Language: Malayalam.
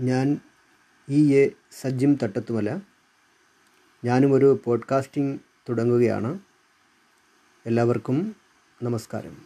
ഞാൻ ഇ എ സജ്ജിം തട്ടത്തുമല ഞാനും ഒരു പോഡ്കാസ്റ്റിംഗ് തുടങ്ങുകയാണ്. എല്ലാവർക്കും നമസ്കാരം.